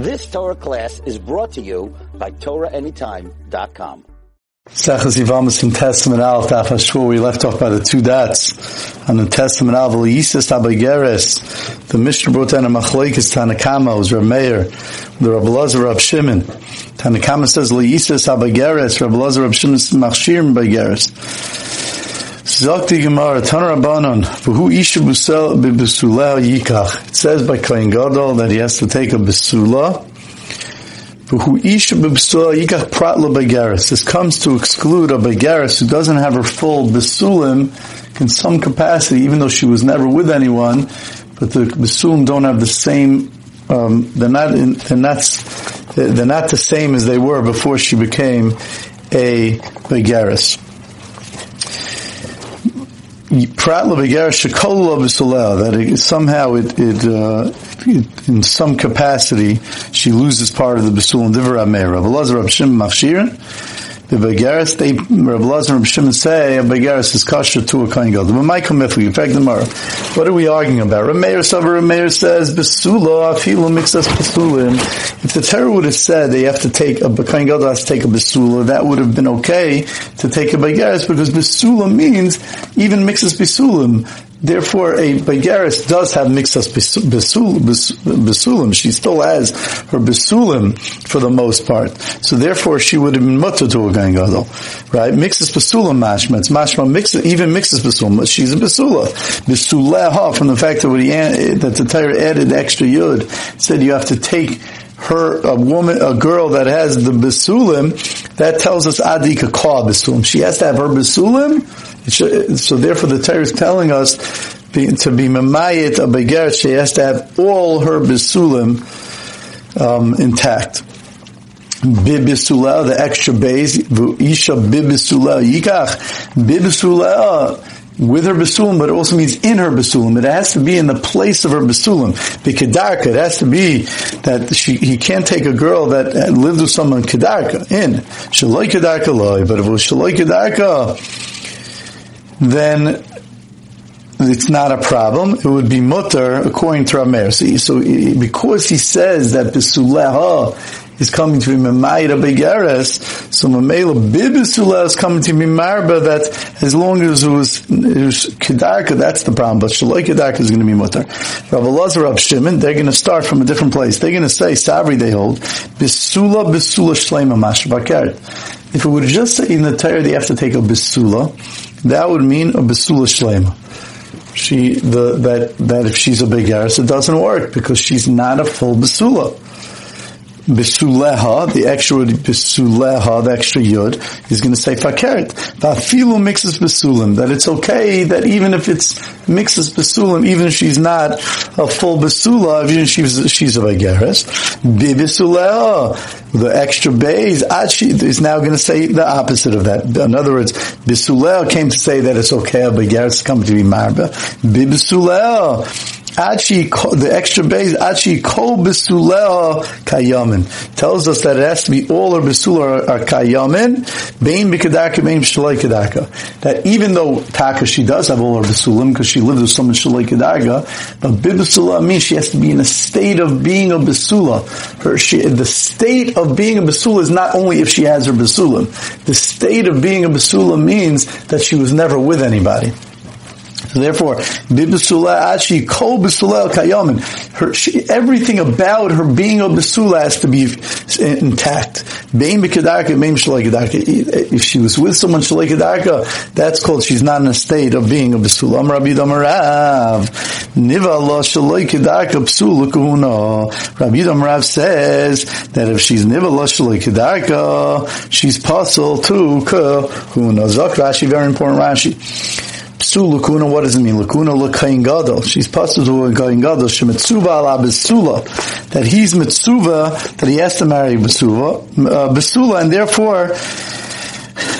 This Torah class is brought to you by TorahAnytime.com. Sechas Yivamas in Testament Aleph Daf Hashur, we left off by the two dots. On the Testament Aleph, Yisis Abageres, the Mishnah brought down a Machlekes Tanakama, was Rav Meir, the Rav Lazar Rav Shimon. Tanakama says, Yisis Abageres, Rav Lazar Rav Shimon Machshir Zakti Gemara, Tan Rabbanon, V'hu Isha B'Besuleh Yikach. It says by Kohen Gadol that he has to take a Besula, this comes to exclude a Begaris who doesn't have her full Besulim in some capacity, even though she was never with anyone, but the Besulim don't have the same, um, they're not, in, they're not, they're not the same as they were before she became a Begaris. That it, somehow it, it, uh, in some capacity, she loses part of the Besul and Divra Meir. Rav Elazar Rav the Begaris, they, Rav Elazar Rav Shimon say, a Begaris is kosher to a Kohen Gadol. But Michael Mifli, in fact, tomorrow, what are we arguing about? Rav Meir Savar Rav Meir says, Besula, Afilu mixas Besulim. If the Torah would have said they have to take, a Kohen Gadol has to take a Besula, that would have been okay to take a Begaris, because Besula means even mixes Besulim. Therefore, a Begaris does have mixas besulim. She still has her besulim for the most part. So therefore, she would have been mutter to a gadol, right? Mixas besulim mashma. It's mashma mix, even mixas besulim. She's a besula. Besuleha from the fact that what he that the Torah added extra yud said you have to take her a woman a girl that has the besulim that tells us adika ka besulim. She has to have her besulim so therefore the Torah is telling us to be mamayit a beger, she has to have all her bisulim um, intact. Bibisula, the extra base, isha bibisula, yikach, bibisula, with her basulim, but it also means in her basulim. It has to be in the place of her basulim. Bikedarka, it has to be that she, he can't take a girl that lived with someone kedarka, in. Shaloi kedarka loy, but if it was shaloi kedarka, then it's not a problem. It would be mutter according to Rameir. So, so, because he says that Bisuleha is coming to be Mamayra Begeres, so Mamela Bibisuleha is coming to be Marba that as long as it was, it was Kedarka, that's the problem. But Shaloi Kedarka is going to be mutter. Rav Elazar Rav Shimon, they're going to start from a different place. They're going to say, Savri they hold, Bisula Bisula Shlema Mashra If it would just say in the Torah they have to take a Bisula, that would mean a besula shlema. She the that that if she's a big Yaris, it doesn't work because she's not a full besula. Besuleha, the extra besuleha, the extra yud, is going to say fakeret. Vafilu mixes besulim, that it's okay that even if it's mixes besulim, even if she's not a full besula, even if she's, she's a begeres, bibisuleha, the extra bays, achi is now going to say the opposite of that. In other words, bisuleha came to say that it's okay, a begeres come to be marba. Bibisuleha, the extra base, Achi kol besuleh kayamin, tells us that it has to be all her besuleh are, kayamin, bein b'kedaka, bein shalai kedaka. That even though taka, she does have all her besulim, because she lives with someone shalai kedaka, but bibisulah means she has to be in a state of being a besula. Her, she, the state of being a besula is not only if she has her besulim. The state of being a besula means that she was never with anybody. So therefore, bibusula ashi kol kayamin. Her, she, everything about her being a besula has to be intact. If she was with someone shalei kedarka, that's called she's not in a state of being a besula. Am Rabbi Damarav niva lo shalei kedarka psula kuhuna. Rabbi Damarav says that if she's niva lo shalei kedarka, she's puzzle to kahuna. Zok Rashi, very important Rashi. Psu lakuna, what does it mean? Lakuna l'kain gadol. She's pasul to a kain gadol. Shemitzuva ala besula. That he's mitzuva, that he has to marry besuva, uh, besula, and therefore,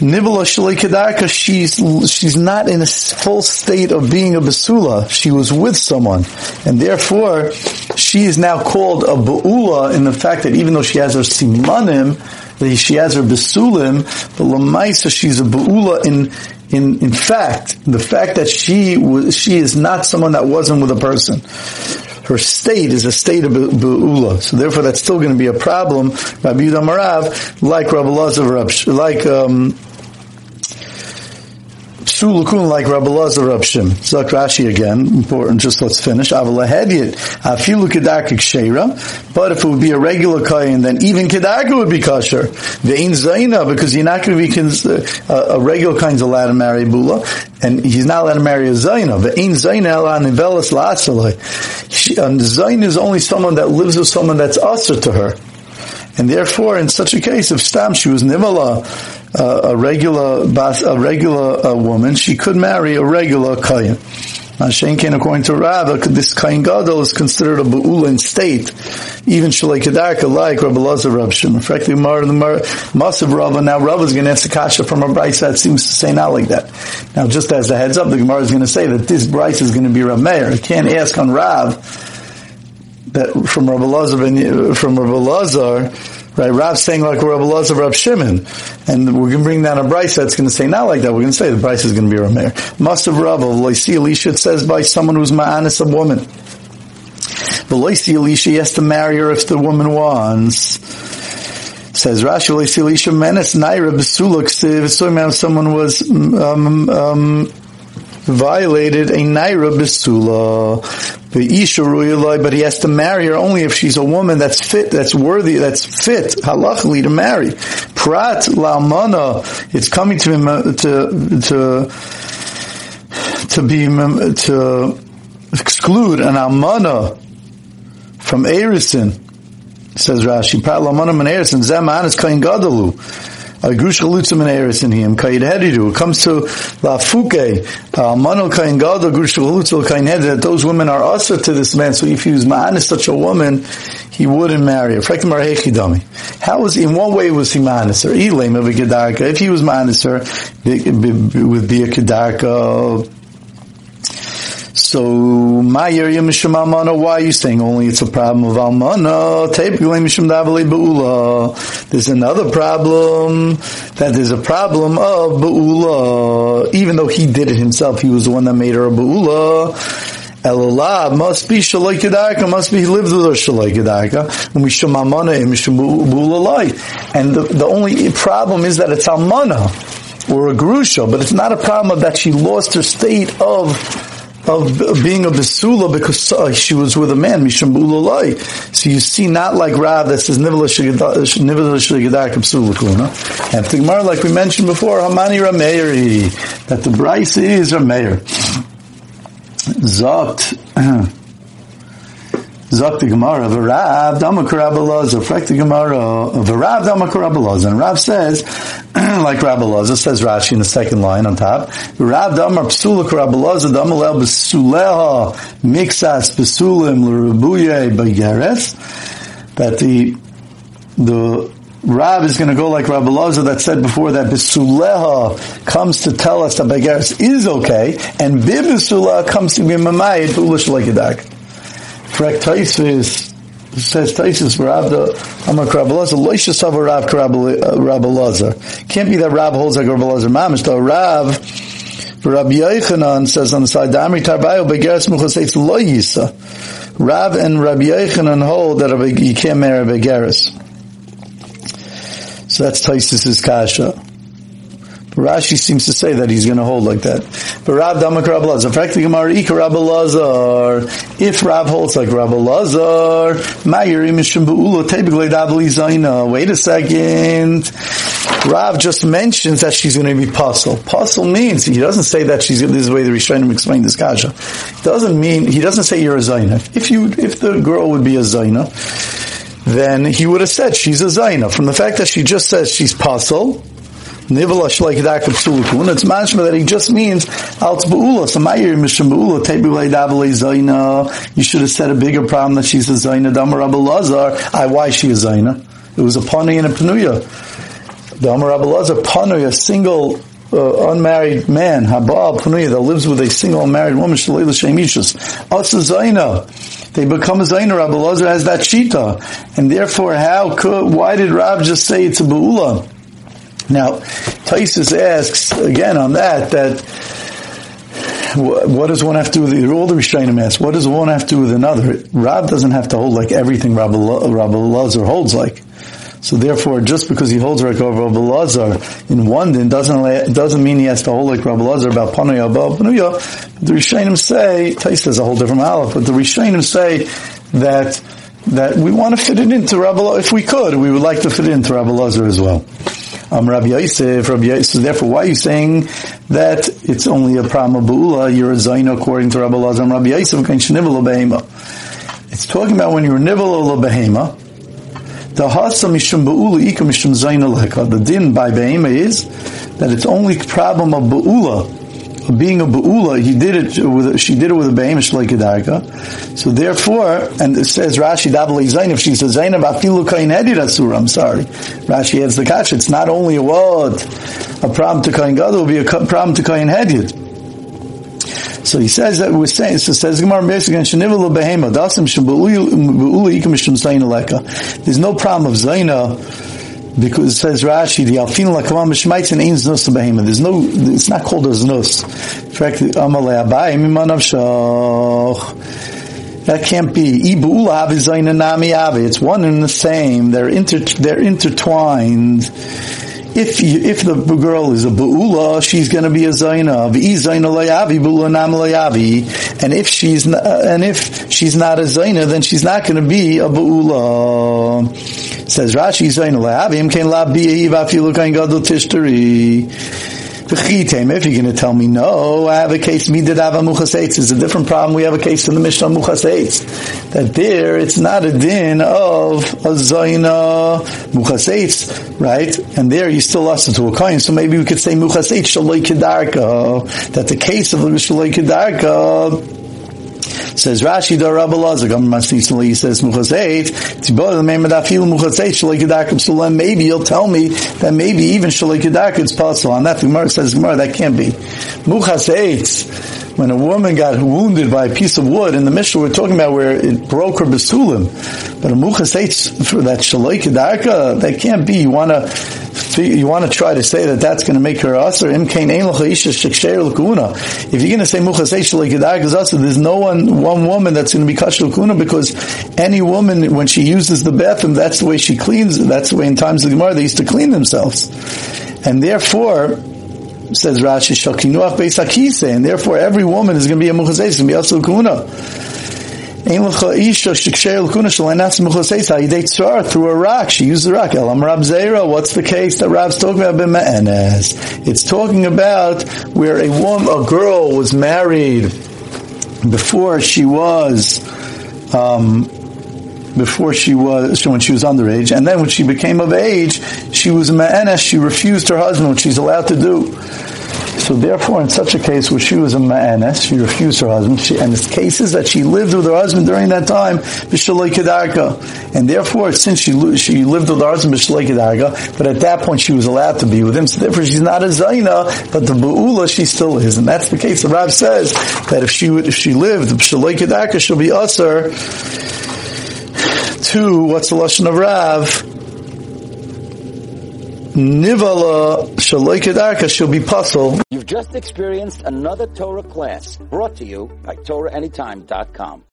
Nibala Shalikedarka, she's, she's not in a full state of being a Basula. She was with someone. And therefore, she is now called a Ba'ula in the fact that even though she has her Simanim, that she has her Basulim, but Lamaisa, she's a Ba'ula in, in, in fact, the fact that she was, she is not someone that wasn't with a person. her state is a state of be'ula. So therefore that's still going to be a problem, Rabbi Yudah Marav, like Rabbi Lazar, like, um, Sulukun like Rabbi Lazar Rabshim. Zak Rashi again, important, just let's finish. Avalahediyat, afilu kedarka kshera, but if it would be a regular kain, then even kedarka would be kosher. Ve'in zaina, because you're not going to be, uh, a regular kain's allowed to marry bula, and he's not allowed to marry a zaina. Ve'in zaina ala nivelas la'asalai. Zaina is only someone that lives with someone that's usher to her. And therefore, in such a case, if Stam, she was Nivala, uh, a regular, a regular uh, woman, she could marry a regular Kayan. Mashenkin, according to Rav, this Kain Gadol is considered a Ba'ula in state, even Shalai Kedarka, like Rabbi Lazar Rab Shimon. In fact, the Mar, the Masav Rav, now Rav is going to ask a Kasha from a Braisa that seems to say not like that. Now, just as a heads up, the Gemara is going to say that this Braisa is going to be Rav Meir. You can't ask on Rav, that from Rabbi Lazar, from Rabbi Lazar, right? Rav saying like Rabbi Lazar, Rabbi Shimon, and we're going to bring down a Braisa that's going to say not like that. We're going to say the Braisa is going to be a Rameir. Must have Rav, Loisi Elisha, it says by someone who's ma'anis a woman. But Elisha, has to marry her if the woman wants. Says Rashi, Elisha, menes naira besuluk, someone was, um, um, violated a naira besula, The isha but he has to marry her only if she's a woman that's fit, that's worthy, that's fit halachically to marry. Prat la'amana, it's coming to to to to be to exclude an amana from erison. Says Rashi, Prat la'amana min erison zeman is kain gadalu. Grush Chalutzim and Eris in him, Kaid Hedidu. It comes to La Fuke, uh, Manol Kain Gado, Grush Chalutzim, Kain Hedidu, that those women are usher to this man, so if he was Ma'anis such a woman, he wouldn't marry her. How was, in what way was he Ma'anis her? If he was Ma'anis would be a Kedarka so, my area mishum almana, why are you saying only it's a problem of almana? There's another problem, that there's a problem of ba'ula. Even though he did it himself, he was the one that made her a ba'ula. Elallah must be shalai kedarka, must be he lived with her shalai kedarka. Mishum almana and mishum ba'ula And the, the only problem is that it's almana or a grusha, but it's not a problem that she lost her state of of being a besula because uh, she was with a man, mishum bulalai. So you see, not like Rav that says nivla shigedar kapsula kuna. And the Gemara, like we mentioned before, hamani rameiri, that the Braisa is rameir. Zot. Zok the Gemara, V'Rav Damakarabalazar, Frek the Gemara, V'Rav Damakarabalazar. And Rav says, like Rabbalazar, says Rashi in the second line on top, Rav Damar Psula Karabalazar, Damalel Besuleha, Mixas Besulim L'Rubuye Begeres, that the, the Rav is going to go like Rabbi that said before that Bisuleha comes to tell us that Begeres is okay, and Bibisulah comes to be Mamayit Ulish a Correct Taisis says Taisis Rav the Amar Karabalazer Loisha Sava Rav Karabalazer. Uh, can't be that Rav holds like Karabalazer Mamish though. Rav Rabbi Yochanan says on the side Damri Tarbayo Begeres Muchaseitz Lo Yisa. Rav and Rabbi Yochanan hold that you can't marry Begeres. So that's Taisis's kasha. Rashi seems to say that he's going to hold like that. But Rav Damak Rabbi Lazar, practically Gemara Ika Rabbi Lazar. If Rav holds like Rabbi Lazar, Mayir Imishim Be'ula Tebiglei Dabli Zaina. Wait a second. Rav just mentions that she's going to be puzzle. Puzzle means he doesn't say that she's. This is the way the Rishonim explain this kasha. Doesn't mean he doesn't say you're a zaina. If you if the girl would be a zaina, then he would have said she's a zaina. From the fact that she just says she's puzzle, Nivela shleik dak psulukun. It's mashma that he just means alt beula. So my mishum beula tebi davale zayna. You should have said a bigger problem that she's a zayna. Damar Lazar. I why she a zayna? It was a pani and a panuya. Damar Lazar panuya, a single uh, unmarried man, Habal Panuya, that lives with a single unmarried woman, Shalayla Shemishas. Asa Zaina. They become a Zaina. Rabbi Lazar has that shita. And therefore, how could, why did Rab just say it's a Be'ula? Now, Taisus asks again on that that what does one have to do with all the Rishonim ask? What does one have to do with another? Rab doesn't have to hold like everything Rabbi, Lazar holds like. So therefore, just because he holds like Rabbi Lazar in one din doesn't doesn't mean he has to hold like Rabbi Lazar about Panuya about Panuya. The Rishonim say, Tais is a whole different malach, but the Rishonim say that that we want to fit it into Rabbi if we could, we would like to fit it into Rabbi Lazar as well. Um, Rabbi Yosef, Rabbi Yosef, therefore why are you saying that it's only a problem of Ba'ula, you're a Zayin according to Rabbi Lazar Rabbi Yosef, it's talking about when you're Nivel Behema, the Hasa Mishum Ba'ula Ika Mishum Zayin The din by Behema is that it's only problem of Ba'ula, being a beula, he did it with she did it with a behemoth like a So therefore, and it says Rashi zayin if she's a zayin afilu kain asura. I'm sorry, Rashi adds the catch. It's not only a what a problem to kain gadol, will be a problem to kain headed. So he says that we're saying, so says Gemara basically, Shenivel behema, dasim ikim mishum zayin aleka. There's no problem of zayna because it says Rashi, the Alfin Lakam Mishmaitz and Ein Znus Behema. There's no, it's not called a Znus. In fact, Amalei Abai, Mimanav Shach. That can't be. It's one and the same. They're inter, they're intertwined if you, if the girl is a bu'ula, she's going to be a zaina. And if she's not, uh, and if she's not a zaina, then she's not going to be a bu'ula. Says Rashi, zaina la'avim can la bi'ahiv afilu kain gadol tishtari. If you're going to tell me no, I have a case midadav muchaseitz. It's a different problem. We have a case in the Mishnah muchaseitz that there it's not a din of a zayna muchaseitz, right? And there you still lost it to a coin. So maybe we could say muchaseitz shaloi kedarka. That the case of the shaloi kedarka Says Rashi, the Rabbi Lazar, he says Muchazeit, maybe you'll tell me that maybe even Shalikedak is possible. And that Gemara says Gemara, that can't be. Muchazeit, when a woman got wounded by a piece of wood, in the Mishnah we're talking about where it broke her basulim. But a muchas for that shaloi kedarka, that can't be. You want to, you want to try to say that that's going to make her usher. If you're going to say muchas shaloi kedarka there's no one, one woman that's going to be kashal kuna because any woman, when she uses the bathroom, that's the way she cleans, that's the way in times of the Gemara they used to clean themselves. And therefore, says Rashi, Shakinuach Beis Hakise, and therefore every woman is going to be a Muchazes, going to be Asul Kuna. Through a rock, she used the rock. Elam Rab Zera. What's the case that Rab's talking about? It's talking about where a woman, a girl was married before she was, um, before she was, when she was underage, and then when she became of age, she was a ma'anes, she refused her husband, which she's allowed to do. So therefore, in such a case where she was a ma'anes, she refused her husband, she, and it's cases that she lived with her husband during that time, b'shalei kedarka. And therefore, since she, she lived with her husband, b'shalei kedarka, but at that point she was allowed to be with him, so therefore she's not a zaina, but the ba'ula she still is. And that's the case. The Rav says that if she, if she lived, b'shalei kedarka, she'll be usher to, what's the Lashon of Rav? Nivala Shaloi Kedarka shall be puzzle. You've just experienced another Torah class brought to you by TorahAnytime.com.